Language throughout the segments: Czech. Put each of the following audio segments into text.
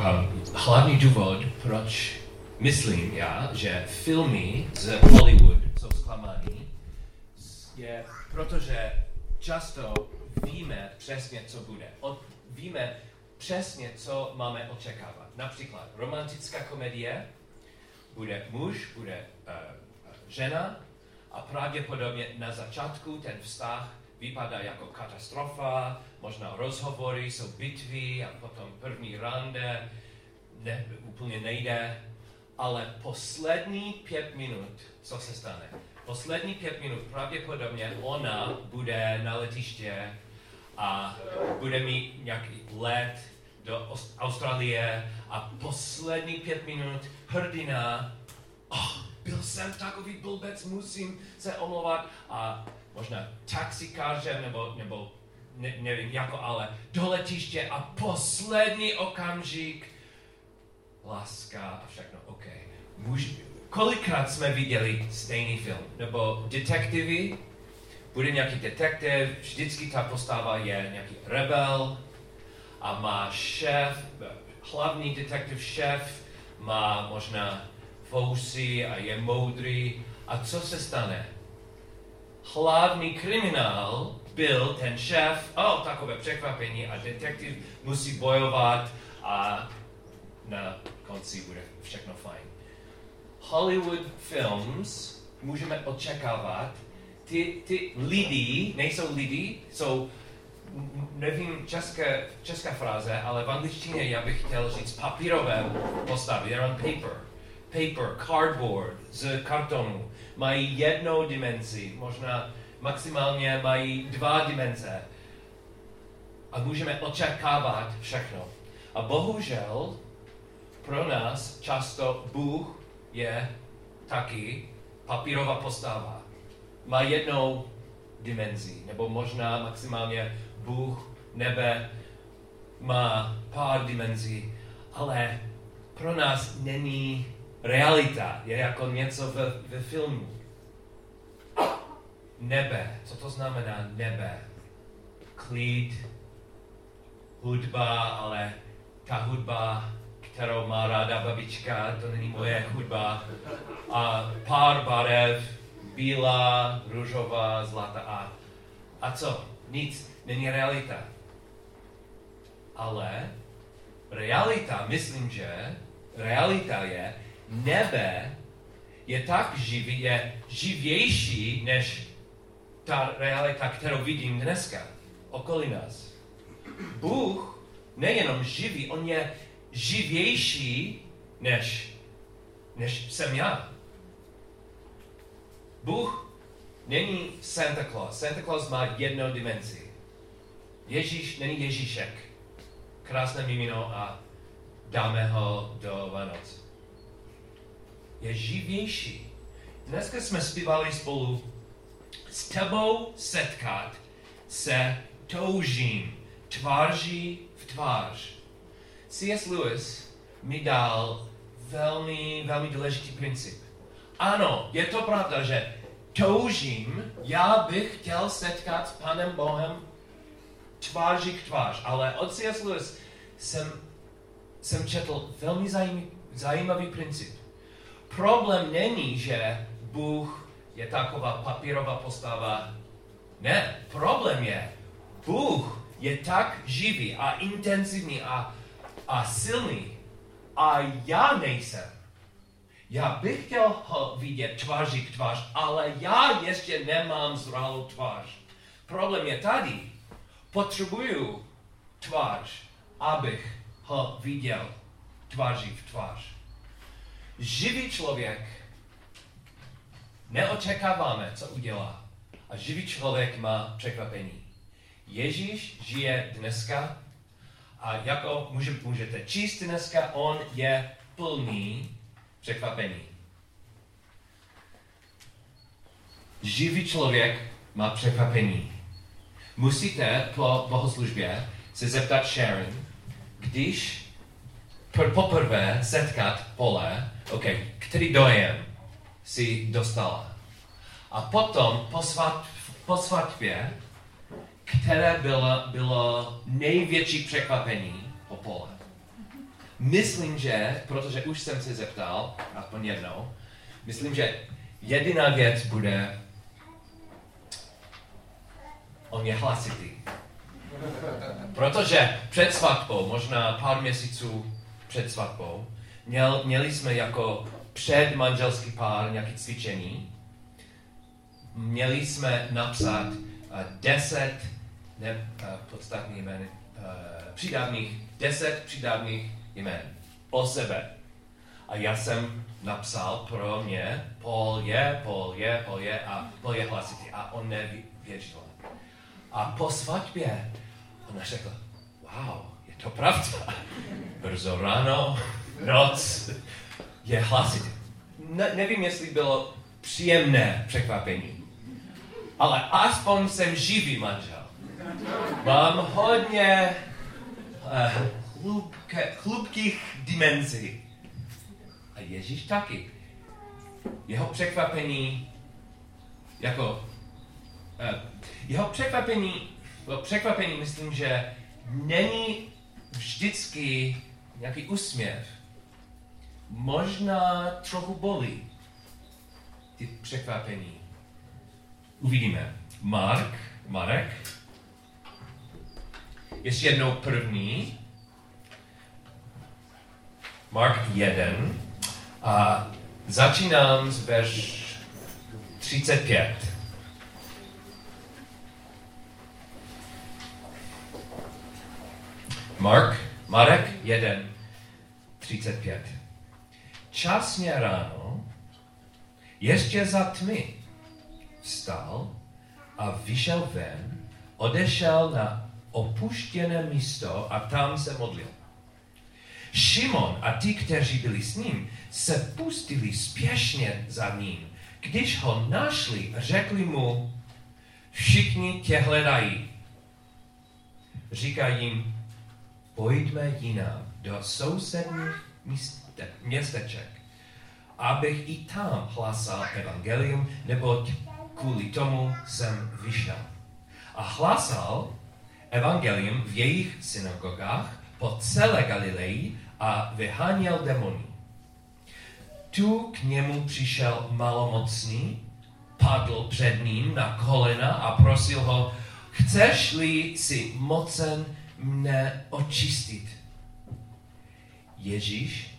um, hlavní důvod, proč myslím já, že filmy z Hollywood jsou zklamání, je protože často víme přesně, co bude. Od, víme přesně, co máme očekávat. Například romantická komedie, bude muž, bude uh, žena a pravděpodobně na začátku ten vztah vypadá jako katastrofa, možná rozhovory, jsou bitvy a potom první rande, ne, úplně nejde, ale poslední pět minut, co se stane? Poslední pět minut pravděpodobně ona bude na letiště a bude mít nějaký let do Austrálie a poslední pět minut hrdina, oh, byl jsem takový blbec, musím se omlouvat a možná taxikářem nebo, nebo ne, nevím jako, ale do letiště a poslední okamžik láska a všechno, OK. Muž, kolikrát jsme viděli stejný film? Nebo detektivy, bude nějaký detektiv, vždycky ta postava je nějaký rebel a má šéf, hlavní detektiv šéf, má možná fousy a je moudrý. A co se stane? Hlavní kriminál byl ten šéf, o, oh, takové překvapení a detektiv musí bojovat a na konci bude všechno fajn. Hollywood films můžeme očekávat, ty, ty lidi, nejsou lidi, jsou, nevím české, česká fráze, ale v angličtině já bych chtěl říct papírové postavy, they're on paper. Paper, cardboard, z kartonu. Mají jednou dimenzi, možná maximálně mají dva dimenze. A můžeme očekávat všechno. A bohužel pro nás často Bůh je taky papírová postava. Má jednou dimenzi, nebo možná maximálně Bůh nebe má pár dimenzí, ale pro nás není realita, je jako něco ve, ve filmu. Nebe, co to znamená nebe? Klid, hudba, ale ta hudba kterou má ráda babička, to není moje hudba. A pár barev, bílá, růžová, zlatá. A, a co? Nic, není realita. Ale realita, myslím, že realita je, nebe je tak živý, je živější než ta realita, kterou vidím dneska, okolí nás. Bůh nejenom živý, on je živější než, než jsem já. Bůh není Santa Claus. Santa Claus má jednu dimenzi. Ježíš není Ježíšek. Krásné mimino a dáme ho do Vánoc. Je živější. Dneska jsme zpívali spolu s tebou setkat se toužím tváří v tvář. C.S. Lewis mi dal velmi, velmi důležitý princip. Ano, je to pravda, že toužím, já bych chtěl setkat s Panem Bohem tváří k tvář, ale od C.S. Lewis jsem, jsem četl velmi zajímavý, zajímavý princip. Problém není, že Bůh je taková papírová postava. Ne, problém je, Bůh je tak živý a intenzivní a a silný a já nejsem. Já bych chtěl ho vidět tváří k tvář, ale já ještě nemám zralou tvář. Problém je tady. Potřebuju tvář, abych ho viděl tváří v tvář. Živý člověk neočekáváme, co udělá. A živý člověk má překvapení. Ježíš žije dneska a jako může, můžete číst dneska, on je plný překvapení. Živý člověk má překvapení. Musíte po bohoslužbě se zeptat Sharon, když poprvé setkat pole, OK, který dojem si dostala. A potom po, svat, po svatbě které bylo, bylo největší překvapení po pole. myslím, že, protože už jsem se zeptal, aspoň jednou, myslím, že jediná věc bude, on je hlasitý. Protože před svatbou, možná pár měsíců před svatbou, měl, měli jsme jako před manželský pár nějaké cvičení. Měli jsme napsat uh, deset ne, uh, podstatných jmen, uh, přidávných, deset přidávných jmen o sebe. A já jsem napsal pro mě, Paul je, Paul je, Paul je a Paul je hlasitý. A on nevěřil. A po svatbě ona řekla, wow, to pravda. Brzo ráno, noc, je hlasitý. Ne, nevím, jestli bylo příjemné překvapení, ale aspoň jsem živý manžel. Mám hodně uh, chlubke, chlubkých dimenzí. A Ježíš taky. Jeho překvapení jako uh, jeho překvapení, překvapení myslím, že není vždycky nějaký úsměv. Možná trochu bolí ty překvapení. Uvidíme. Mark, Marek. Ještě jednou první. Mark 1. A začínám z verš 35. Mark, Marek 1, 35. Časně ráno, ještě za tmy, vstal a vyšel ven, odešel na opuštěné místo a tam se modlil. Šimon a ti, kteří byli s ním, se pustili spěšně za ním. Když ho našli, řekli mu, všichni tě hledají. Říká jim, pojďme jinam do sousedních městeček, abych i tam hlásal evangelium, neboť kvůli tomu jsem vyšel. A hlásal evangelium v jejich synagogách po celé Galileji a vyháněl demony. Tu k němu přišel malomocný, padl před ním na kolena a prosil ho, chceš-li si mocen mne očistit. Ježíš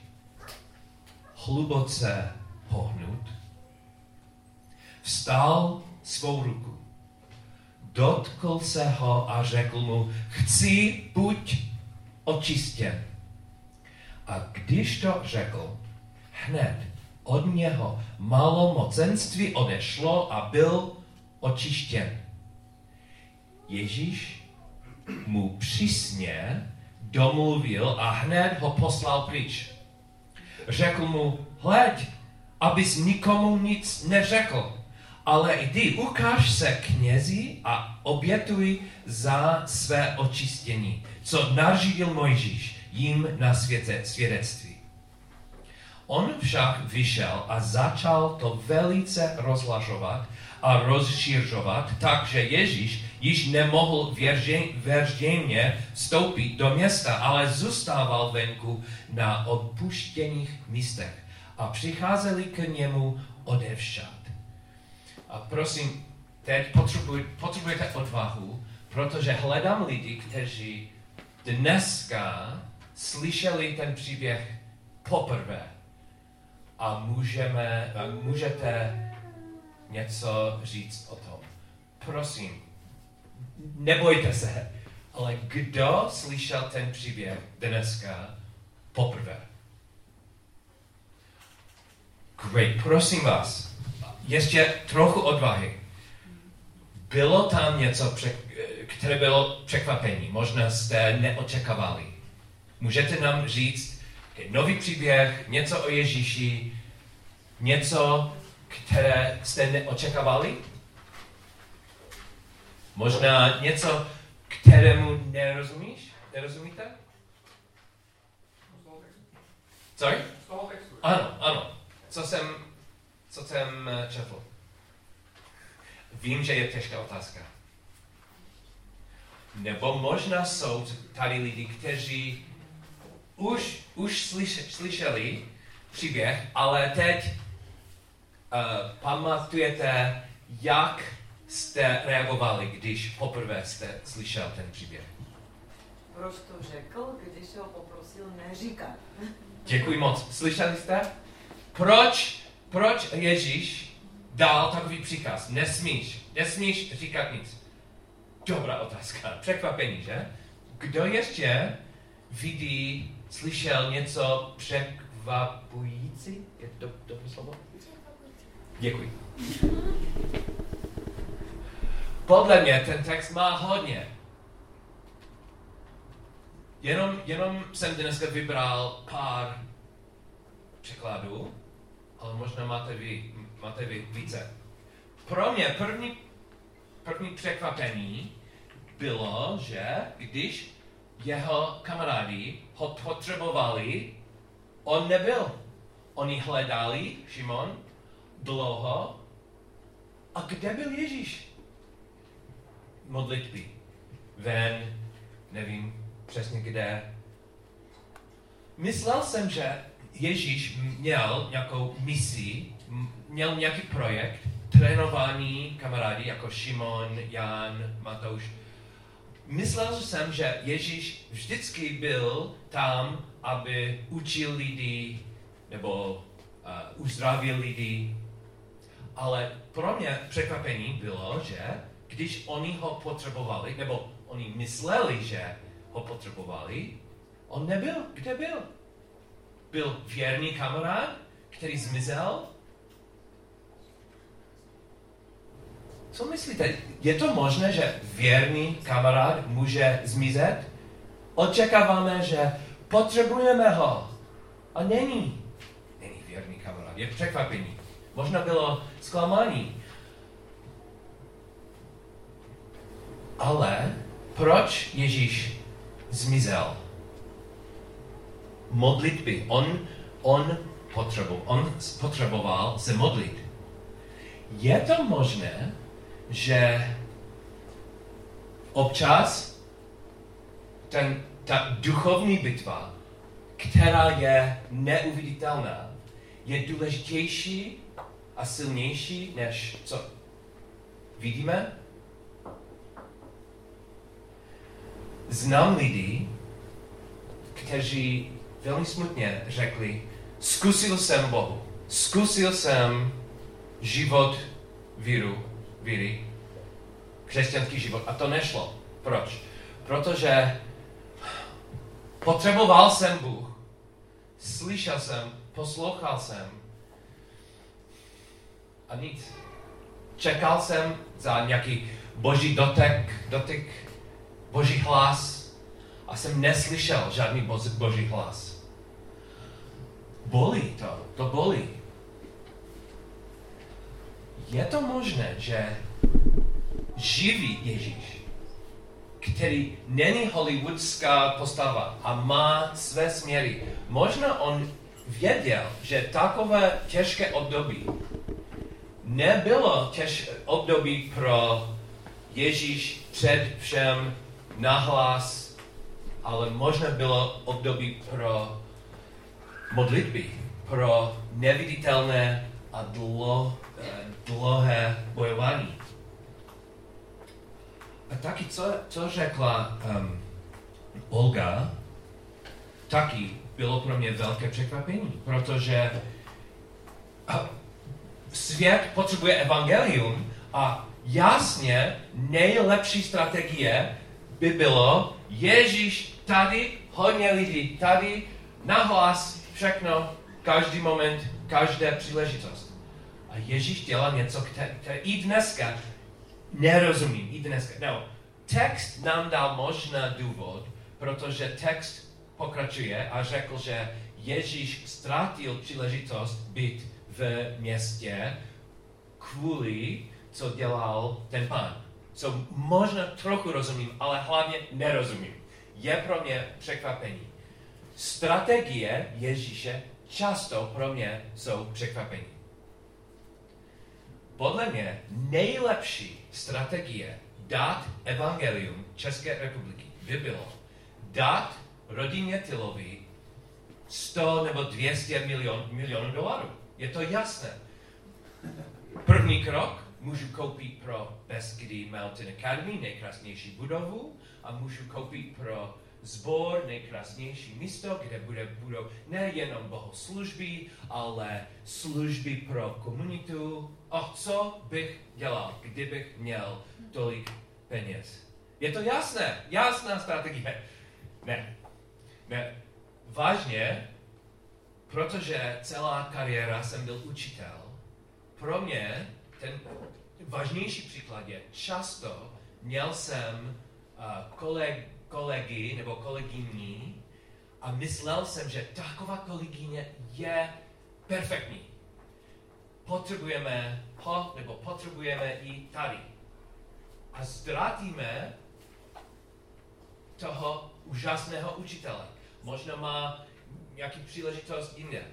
hluboce pohnut, vstal svou ruku, dotkl se ho a řekl mu, chci, buď očistěn. A když to řekl, hned od něho malomocenství odešlo a byl očištěn. Ježíš mu přísně domluvil a hned ho poslal pryč. Řekl mu, hleď, abys nikomu nic neřekl, ale jdi, ukáž se knězi a obětuj za své očistění, co nařídil Mojžíš jim na světe, svědectví. On však vyšel a začal to velice rozlažovat a rozšiřovat, takže Ježíš již nemohl věrženě vstoupit do města, ale zůstával venku na odpuštěných místech a přicházeli k němu odevšad. A prosím, teď potřebuj, potřebujete odvahu, protože hledám lidi, kteří dneska slyšeli ten příběh poprvé a můžeme, a můžete něco říct o tom. Prosím, nebojte se, ale kdo slyšel ten příběh dneska poprvé? Great, prosím vás, ještě trochu odvahy. Bylo tam něco, které bylo překvapení, možná jste neočekávali. Můžete nám říct nový příběh, něco o Ježíši, něco, které jste neočekávali? Možná něco, kterému nerozumíš? Nerozumíte? Sorry? Ano, ano. Co jsem, co jsem eh, četl? Vím, že je těžká otázka. Nebo možná jsou tady lidi, kteří už už slyš, slyšeli příběh, ale teď uh, pamatujete, jak jste reagovali, když poprvé jste slyšel ten příběh? Prostě řekl, když ho poprosil neříkat. Děkuji moc. Slyšeli jste? Proč, proč Ježíš dal takový příkaz? Nesmíš, nesmíš říkat nic. Dobrá otázka. Překvapení, že? Kdo ještě vidí, slyšel něco překvapující? Je to dobré slovo? Děkuji. Podle mě ten text má hodně. Jenom, jenom jsem dneska vybral pár překladů, ale možná máte vy, máte vy více. Pro mě první, první překvapení bylo, že když jeho kamarádi ho potřebovali, on nebyl. Oni hledali, Šimon, dlouho. A kde byl Ježíš? Modlitby. Ven, nevím přesně kde. Myslel jsem, že Ježíš měl nějakou misi, měl nějaký projekt, trénování kamarádi jako Šimon, Jan, Matouš. Myslel jsem, že Ježíš vždycky byl tam, aby učil lidi nebo uh, uzdravil lidi. Ale pro mě překvapení bylo, že když oni ho potřebovali, nebo oni mysleli, že ho potřebovali, on nebyl. Kde byl? Byl věrný kamarád, který zmizel? Co myslíte? Je to možné, že věrný kamarád může zmizet? Očekáváme, že potřebujeme ho. A není. Není věrný kamarád. Je překvapení. Možná bylo zklamání. Ale proč Ježíš zmizel? Modlitby. On, on, potřeboval, on potřeboval se modlit. Je to možné, že občas ten, ta duchovní bitva, která je neuviditelná, je důležitější a silnější, než co vidíme? Znám lidi, kteří velmi smutně řekli, zkusil jsem Bohu, zkusil jsem život víru, víry, křesťanský život a to nešlo. Proč? Protože potřeboval jsem Bůh, slyšel jsem, poslouchal jsem a nic. Čekal jsem za nějaký boží dotek, dotyk, boží hlas a jsem neslyšel žádný boží hlas. Bolí to, to bolí. Je to možné, že živý Ježíš, který není hollywoodská postava a má své směry, možná on věděl, že takové těžké období nebylo těž období pro Ježíš před všem nahlas, ale možná bylo období pro modlitby, pro neviditelné a dlo, eh, dlouhé bojování. A taky, co, co řekla um, Olga, taky bylo pro mě velké překvapení, protože svět potřebuje evangelium a jasně nejlepší strategie by bylo Ježíš tady, hodně lidí tady, nahlas, všechno, každý moment, každé příležitost. A Ježíš dělá něco, které, i dneska nerozumím, i dneska. No, text nám dal možná důvod, protože text pokračuje a řekl, že Ježíš ztratil příležitost být v městě kvůli, co dělal ten pán. Co možná trochu rozumím, ale hlavně nerozumím. Je pro mě překvapení. Strategie Ježíše často pro mě jsou překvapení. Podle mě nejlepší strategie dát evangelium České republiky by bylo dát rodině Tylovi 100 nebo 200 milion, milionů dolarů. Je to jasné. První krok, můžu koupit pro Beskedy Mountain Academy nejkrásnější budovu a můžu koupit pro zbor nejkrásnější místo, kde bude, budou nejenom bohoslužby, ale služby pro komunitu. A co bych dělal, kdybych měl tolik peněz? Je to jasné, jasná strategie. Ne, ne, vážně, protože celá kariéra jsem byl učitel, pro mě ten vážnější příklad je, často měl jsem uh, koleg, kolegy nebo kolegyní a myslel jsem, že taková kolegyně je perfektní. Potřebujeme ho nebo potřebujeme i tady. A ztratíme toho úžasného učitele. Možná má nějaký příležitost jinde.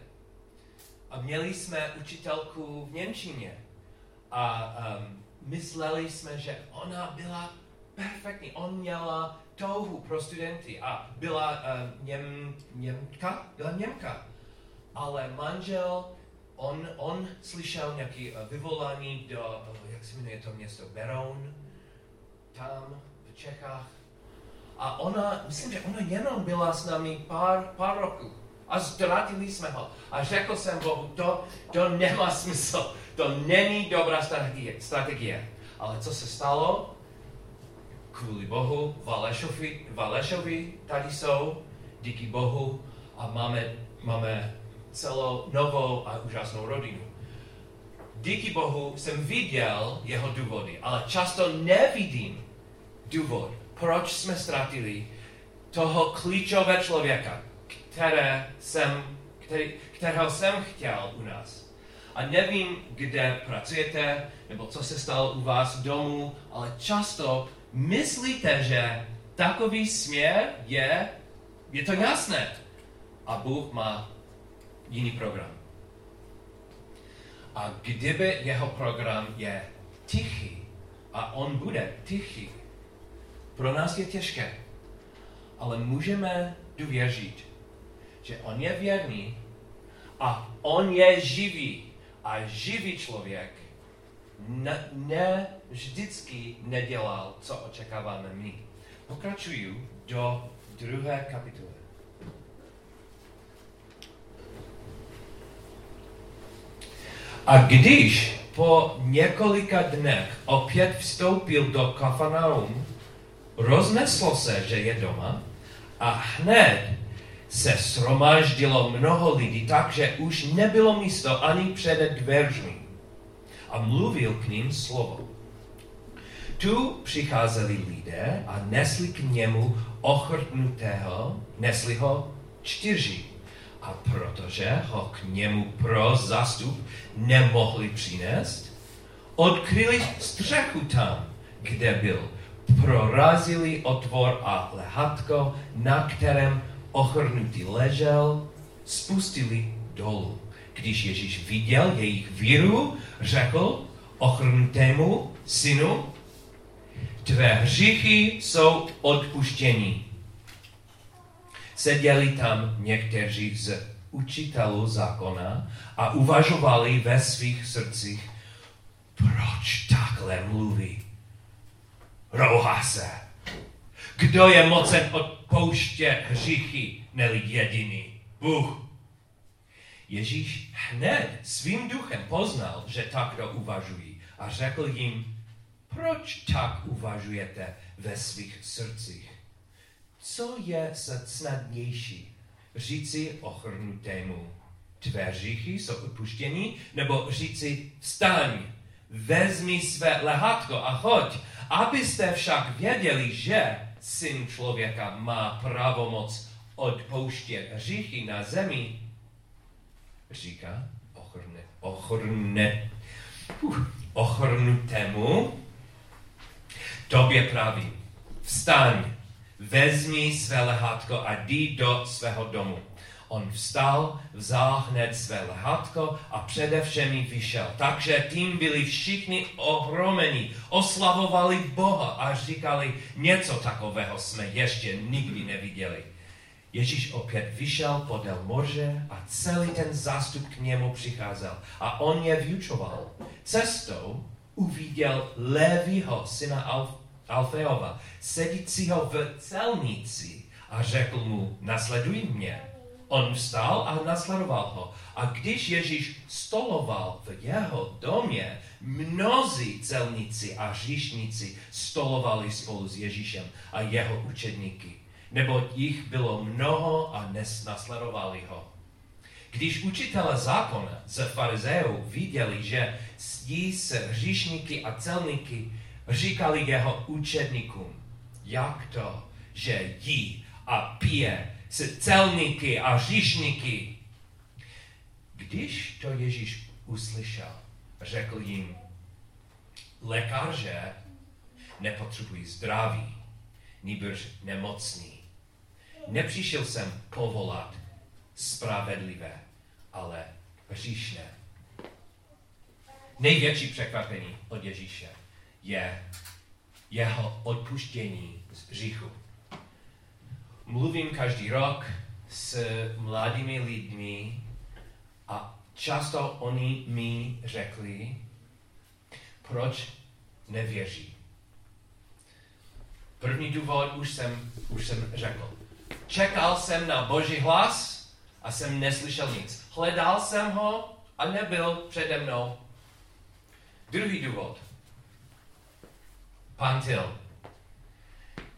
A měli jsme učitelku v Němčině. A um, mysleli jsme, že ona byla perfektní. On měla touhu pro studenty a byla uh, něm, Němka, byla Němka. Ale manžel, on, on slyšel nějaké uh, vyvolání do, uh, jak se jmenuje to město, Beroun, tam v Čechách. A ona, myslím, že ona jenom byla s námi pár, pár roků. A ztratili jsme ho. A řekl jsem Bohu, to, to nemá smysl. To není dobrá strategie. strategie. Ale co se stalo? kvůli Bohu, Valešovi, Valešovi tady jsou, díky Bohu a máme, máme celou novou a úžasnou rodinu. Díky Bohu jsem viděl jeho důvody, ale často nevidím důvod, proč jsme ztratili toho klíčové člověka, které jsem, který, kterého jsem chtěl u nás. A nevím, kde pracujete, nebo co se stalo u vás domů, ale často myslíte, že takový směr je, je to jasné. A Bůh má jiný program. A kdyby jeho program je tichý a on bude tichý, pro nás je těžké. Ale můžeme důvěřit, že on je věrný a on je živý. A živý člověk ne, ne vždycky nedělal, co očekáváme my. Pokračuju do druhé kapitoly. A když po několika dnech opět vstoupil do Kafarnaum, rozneslo se, že je doma a hned se sromáždilo mnoho lidí, takže už nebylo místo ani před dveřmi a mluvil k ním slovo. Tu přicházeli lidé a nesli k němu ochrtnutého, nesli ho čtyři. A protože ho k němu pro zastup nemohli přinést, odkryli střechu tam, kde byl. Prorazili otvor a lehatko, na kterém ochrnutý ležel, spustili dolů. Když Ježíš viděl jejich víru, řekl ochrnutému synu, tvé hříchy jsou odpuštění. Seděli tam někteří z učitelů zákona a uvažovali ve svých srdcích, proč takhle mluví? Rouhá se. Kdo je mocen odpouštět hříchy, neli jediný? Bůh. Ježíš hned svým duchem poznal, že takto uvažují a řekl jim, proč tak uvažujete ve svých srdcích? Co je snadnější? Říci ochrnutému, tvé hříchy jsou odpuštění, nebo říci vstaň, vezmi své lehátko a choď, abyste však věděli, že syn člověka má pravomoc odpouštět hříchy na zemi, říká ochrne, ochrne, uh, ochrnutému, tobě praví, vstaň, vezmi své lehátko a jdi do svého domu. On vstal, vzal hned své lehátko a především vyšel. Takže tím byli všichni ohromeni, oslavovali Boha a říkali, něco takového jsme ještě nikdy neviděli. Ježíš opět vyšel podél moře a celý ten zástup k němu přicházel a on je vyučoval. Cestou uviděl Lévyho, syna Alf, Alfeova, sedícího v celnici a řekl mu, nasleduj mě. On vstal a nasledoval ho. A když Ježíš stoloval v jeho domě, mnozí celníci a říšníci stolovali spolu s Ježíšem a jeho učedníky. Neboť jich bylo mnoho a nasledovali ho. Když učitele zákona ze farizeů viděli, že sdí se hříšníky a celníky, říkali jeho učedníkům, jak to, že jí a pije celníky a hříšníky. Když to Ježíš uslyšel, řekl jim, lékaře nepotřebují zdraví, nýbrž nemocný. Nepřišel jsem povolat spravedlivé, ale hříšné. Největší překvapení od Ježíše je jeho odpuštění z hříchu. Mluvím každý rok s mladými lidmi a často oni mi řekli, proč nevěří. První důvod už jsem, už jsem řekl. Čekal jsem na Boží hlas a jsem neslyšel nic. Hledal jsem ho a nebyl přede mnou. Druhý důvod. Pantil.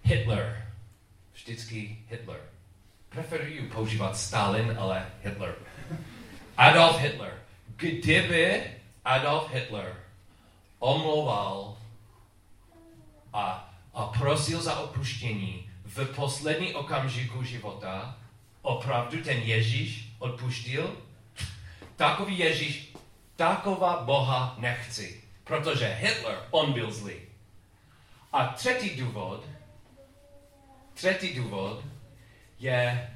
Hitler. Vždycky Hitler. Preferuji používat Stalin, ale Hitler. Adolf Hitler. Kdyby Adolf Hitler omlouval a, a prosil za odpuštění v poslední okamžiku života, opravdu ten Ježíš odpustil? Takový Ježíš, taková Boha nechci, protože Hitler, on byl zlý. A třetí důvod, třetí důvod je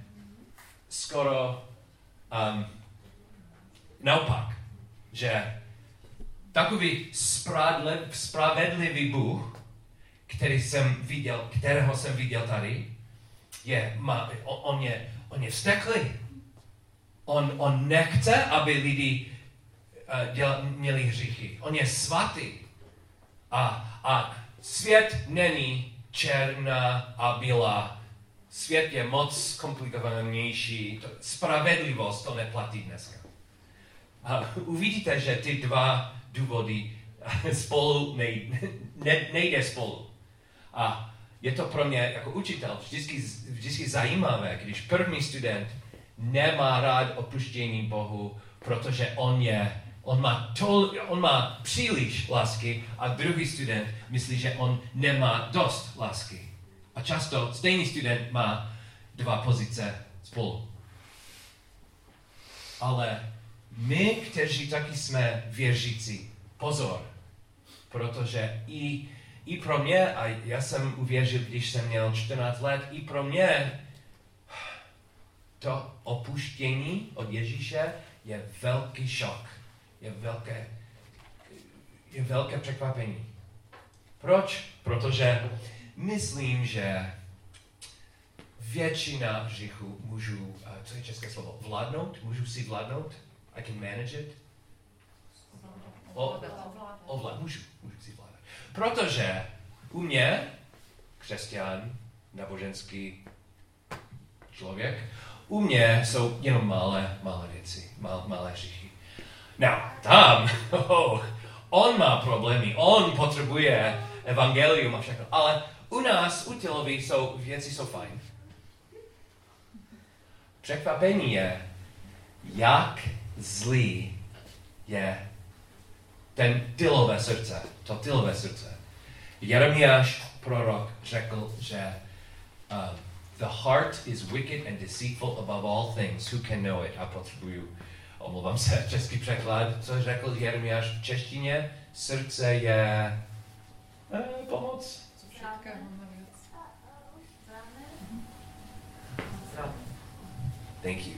skoro um, naopak, že takový spravedlivý Bůh, který jsem viděl, kterého jsem viděl tady, je, má, on, je, on je vsteklý. On, on nechce, aby lidi uh, děla, měli hříchy. On je svatý. A, a svět není černá a bílá. Svět je moc komplikovanější. Spravedlivost to neplatí dneska. A uvidíte, že ty dva důvody spolu nejde, ne, nejde spolu. A je to pro mě jako učitel vždycky, vždycky zajímavé, když první student nemá rád opuštění Bohu, protože on je, on má, tol, on má příliš lásky a druhý student myslí, že on nemá dost lásky. A často stejný student má dva pozice spolu. Ale my, kteří taky jsme věřící, pozor, protože i, i pro mě, a já jsem uvěřil, když jsem měl 14 let, i pro mě to opuštění od Ježíše je velký šok, je velké, je velké překvapení. Proč? Protože myslím, že většina hříchů můžu, co je české slovo, vládnout, můžu si vládnout, I can manage it. O, ovládat, můžu, můžu si vládat. Protože u mě, křesťan, náboženský člověk, u mě jsou jenom malé, malé věci, mal, malé hříchy. No, tam, oh, on má problémy, on potřebuje evangelium a všechno, ale u nás, u těloví, jsou věci jsou fajn. Překvapení je, jak zlý je ten tylové srdce, to tylové srdce. Jeremiáš prorok řekl, že uh, the heart is wicked and deceitful above all things. Who can know it? A potřebuju, omlouvám se, český překlad, co řekl Jeremiáš v češtině? Srdce je... Eh, pomoc? Thank you.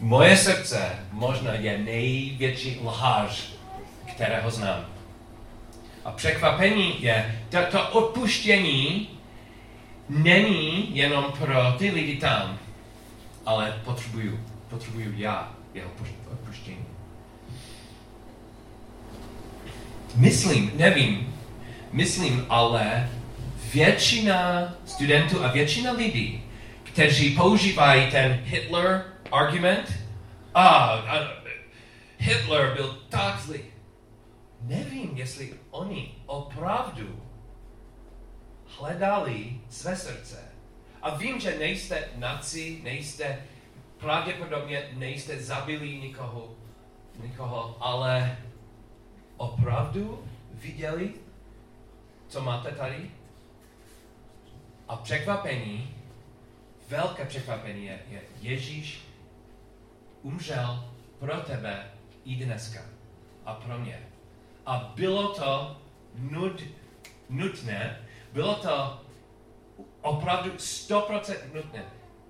Moje srdce možná je největší lhář, kterého znám. A překvapení je, to, to odpuštění není jenom pro ty lidi tam, ale potřebuju, potřebuju já jeho odpuštění. Myslím, nevím, myslím, ale většina studentů a většina lidí, kteří používají ten Hitler argument, a, Hitler byl tak zlý. Nevím, jestli oni opravdu hledali své srdce. A vím, že nejste naci, nejste, pravděpodobně nejste zabili nikoho, nikoho, ale opravdu viděli, co máte tady? A překvapení, velké překvapení je, je Ježíš umřel pro tebe i dneska a pro mě. A bylo to nud, nutné, bylo to opravdu 100% nutné.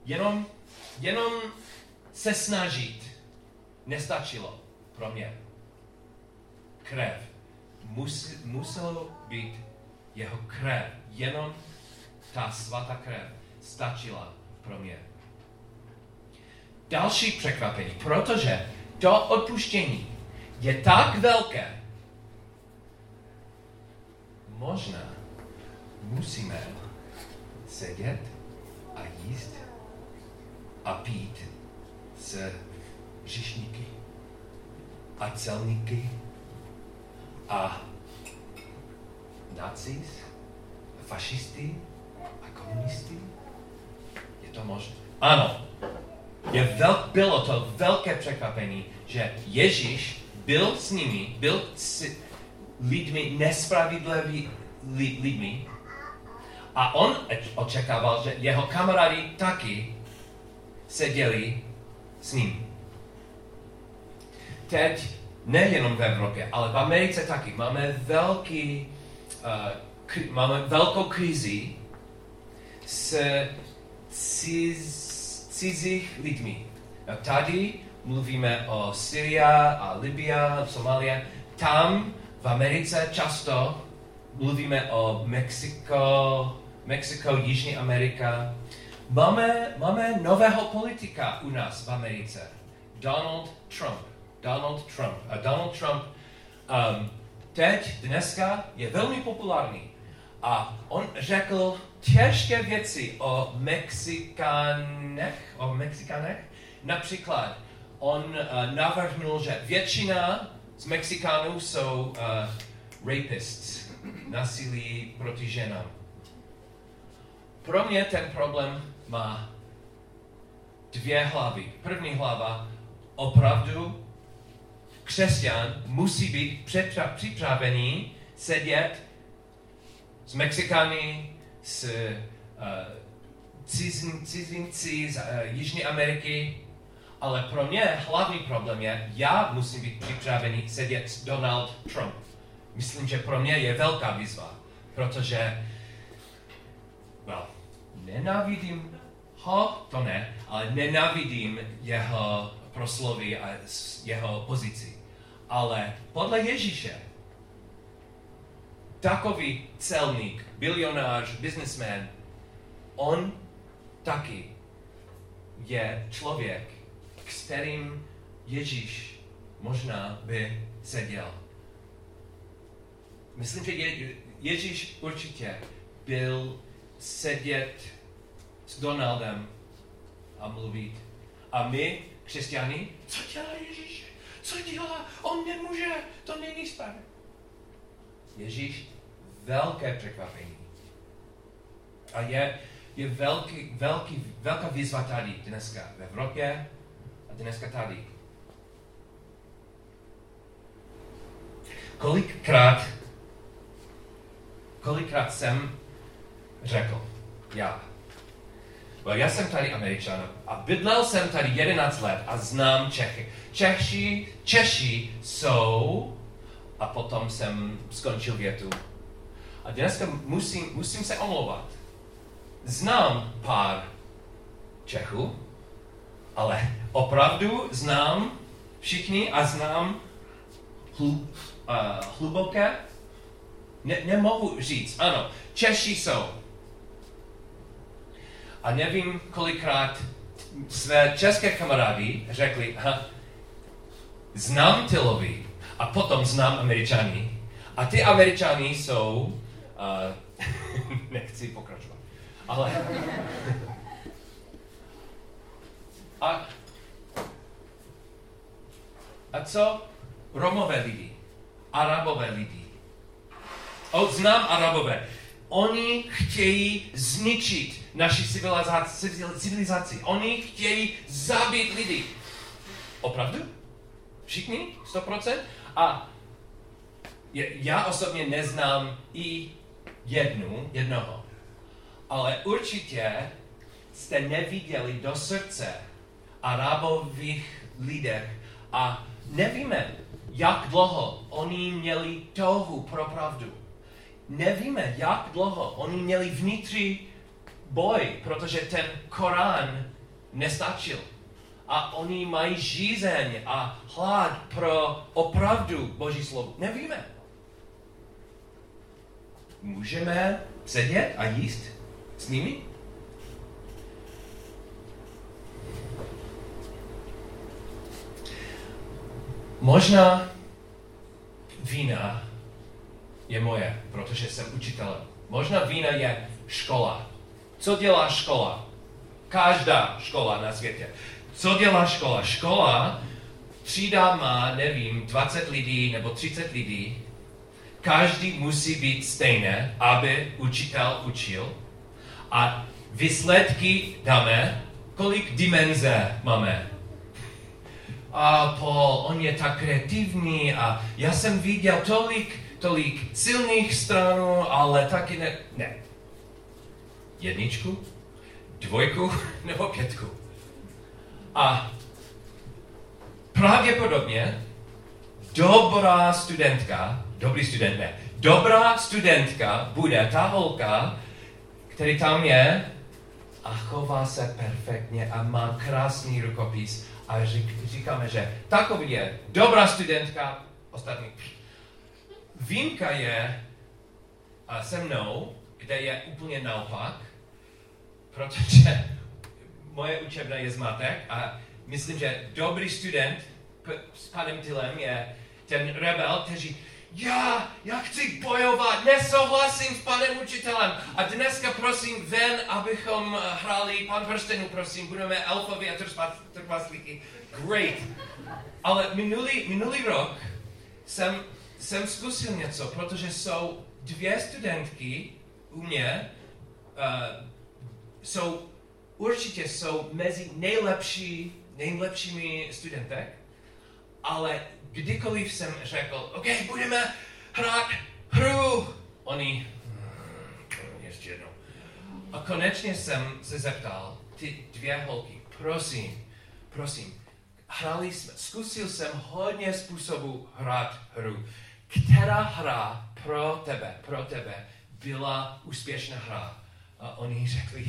Jenom, jenom se snažit nestačilo pro mě. Krev. Mus, muselo být jeho krev. Jenom ta svatá krev stačila pro mě. Další překvapení, protože to odpuštění je tak velké, možná musíme sedět a jíst a pít s říšníky a celníky a nacis, fašisty a komunisty? Je to možné? Ano. Je vel, bylo to velké překvapení, že Ježíš byl s nimi, byl s lidmi nespravedlivými lidmi a on očekával, že jeho kamarádi taky seděli s ním. Teď nejenom v Evropě, ale v Americe taky máme velký, uh, kri, máme velkou krizi s ciz, cizích lidmi. A tady mluvíme o Syria a Libia, Somalia. Tam v Americe často mluvíme o Mexiko, Mexiko, Jižní Amerika. Máme, máme nového politika u nás v Americe. Donald Trump. Donald Trump. A Donald Trump um, teď, dneska, je velmi populární. A on řekl těžké věci o Mexikánech, o Mexikánech. Například, on uh, navrhnul, že většina z Mexikánů jsou uh, rapists, nasilí proti ženám. Pro mě ten problém má dvě hlavy. První hlava, opravdu křesťan musí být připravený sedět s Mexikány, s uh, cizin, cizinci z uh, Jižní Ameriky, ale pro mě hlavní problém je, já musím být připravený sedět s Donald Trump. Myslím, že pro mě je velká výzva, protože well, nenávidím ho, to ne, ale nenávidím jeho proslovy a jeho pozici. Ale podle Ježíše, takový celník, bilionář, businessman, on taky je člověk, kterým Ježíš možná by seděl. Myslím, že Ježíš určitě byl sedět s Donaldem a mluvit. A my, křesťani, co dělá Ježíš? Co dělá? On nemůže, to není správně. Ježíš, velké překvapení. A je, je velký, velký, velká výzva tady dneska v Evropě a dneska tady. Kolikrát, kolikrát jsem řekl, já, já jsem tady američan a bydlel jsem tady 11 let a znám Čechy. Češi, Češi jsou, a potom jsem skončil větu. A dneska musím, musím se omlouvat. Znám pár Čechů, ale opravdu znám všichni a znám uh, hluboké. Ne, nemohu říct, ano, Češi jsou. A nevím, kolikrát své české kamarády, řekli, aha, znám ty lobby a potom znám Američany. A ty Američany jsou, uh, nechci pokračovat, ale a, a co Romové lidi, Arabové lidi? O, znám Arabové. Oni chtějí zničit naši civilizaci, civilizaci. Oni chtějí zabít lidi. Opravdu? Všichni? 100%? A já osobně neznám i jednu, jednoho. Ale určitě jste neviděli do srdce arabových lidech a nevíme, jak dlouho oni měli touhu pro pravdu. Nevíme, jak dlouho oni měli vnitřní boj, protože ten Korán nestačil. A oni mají žízeň a hlad pro opravdu Boží slovo. Nevíme. Můžeme sedět a jíst s nimi? Možná vína je moje, protože jsem učitelem. Možná vína je škola. Co dělá škola? Každá škola na světě. Co dělá škola? Škola, třída má, nevím, 20 lidí nebo 30 lidí. Každý musí být stejné, aby učitel učil. A výsledky dáme, kolik dimenze máme a Paul, on je tak kreativní a já jsem viděl tolik, tolik silných stranů, ale taky ne, ne. Jedničku, dvojku nebo pětku. A pravděpodobně dobrá studentka, dobrý student ne, dobrá studentka bude ta holka, který tam je a chová se perfektně a má krásný rukopis a řík, říkáme, že takový je dobrá studentka, ostatní. Výjimka je se mnou, kde je úplně naopak, protože moje učebna je zmatek a myslím, že dobrý student s panem Tylem je ten rebel, který já, já chci bojovat, nesouhlasím s panem učitelem. A dneska prosím ven, abychom hráli pan prstenů, prosím, budeme elfovi a trpaslíky. Great. Ale minulý, minulý rok jsem, jsem zkusil něco, protože jsou dvě studentky u mě, uh, jsou, určitě jsou mezi nejlepší, nejlepšími studentek, ale kdykoliv jsem řekl, OK, budeme hrát hru, oni, hmm, ještě jednou. A konečně jsem se zeptal, ty dvě holky, prosím, prosím, hrali jsme, zkusil jsem hodně způsobů hrát hru. Která hra pro tebe, pro tebe byla úspěšná hra? A oni řekli,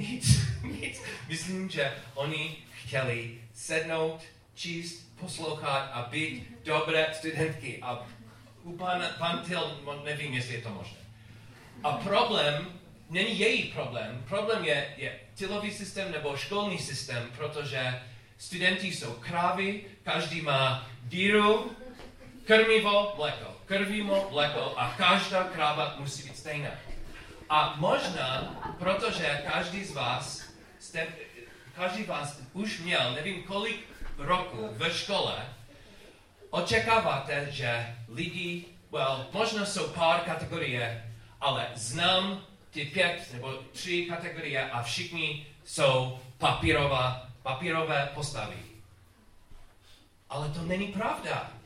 nic, nic. Myslím, že oni chtěli sednout, číst poslouchat a být dobré studentky. A u pan, pan Till, nevím, jestli je to možné. A problém není její problém. Problém je, je tylový systém nebo školní systém, protože studenti jsou krávy, každý má díru, krmivo, mléko, krvivo, mléko a každá kráva musí být stejná. A možná, protože každý z vás, jste, každý z vás už měl, nevím kolik roku ve škole, očekáváte, že lidi, well, možná jsou pár kategorie, ale znám ty pět nebo tři kategorie a všichni jsou papírová, papírové postavy. Ale to není pravda.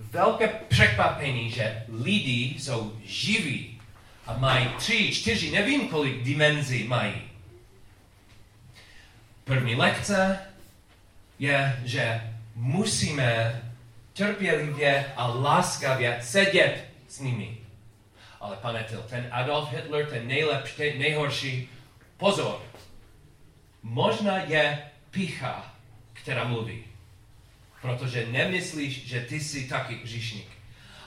Velké překvapení, že lidi jsou živí a mají tři, čtyři, nevím kolik dimenzí mají. První lekce je, že musíme trpělivě a láskavě sedět s nimi. Ale pane Til, ten Adolf Hitler, ten nejlepší, ten nejhorší, pozor, možná je pícha, která mluví. Protože nemyslíš, že ty jsi taky hříšník.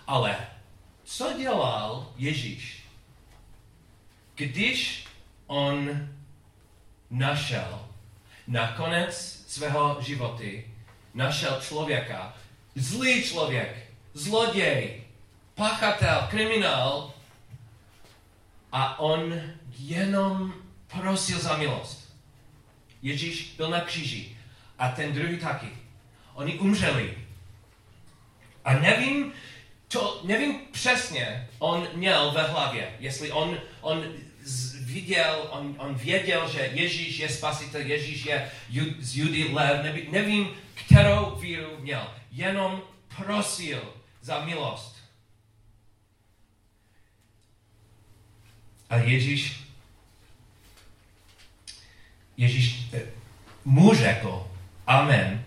Ale co dělal Ježíš? Když on našel na konec svého životy, našel člověka, zlý člověk, zloděj, pachatel, kriminál a on jenom prosil za milost. Ježíš byl na kříži a ten druhý taky. Oni umřeli. A nevím, to nevím přesně, on měl ve hlavě, jestli on, on viděl, on, on věděl, že Ježíš je spasitel, Ježíš je z Judy lev, nevím, nevím, kterou víru měl. Jenom prosil za milost. A Ježíš, Ježíš eh, mu řekl, amen,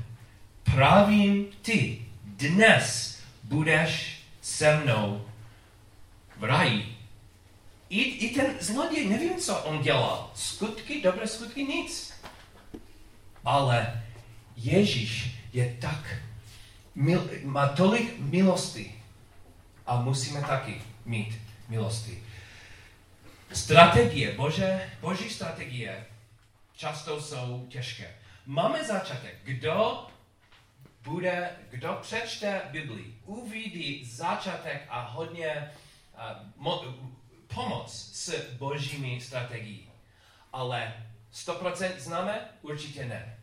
pravím ty, dnes budeš se mnou v raji. I, I ten zloděj, nevím, co on dělal. Skutky, dobré skutky, nic. Ale Ježíš je tak, mil, má tolik milosti a musíme taky mít milosti. Strategie, Bože, Boží strategie často jsou těžké. Máme začátek. Kdo bude, kdo přečte Bibli, uvidí začátek a hodně uh, mo, pomoc s božími strategií. Ale 100% známe? Určitě ne.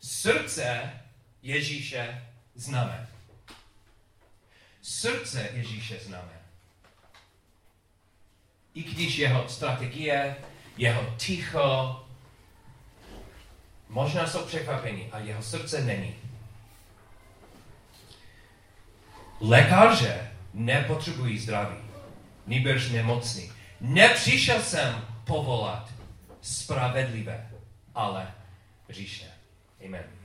Srdce Ježíše známe. Srdce Ježíše známe. I když jeho strategie, jeho ticho, možná jsou překvapení a jeho srdce není. Lékaře nepotřebují zdraví, nýbrž nemocný. Nepřišel jsem povolat spravedlivé, ale říšné. Amen.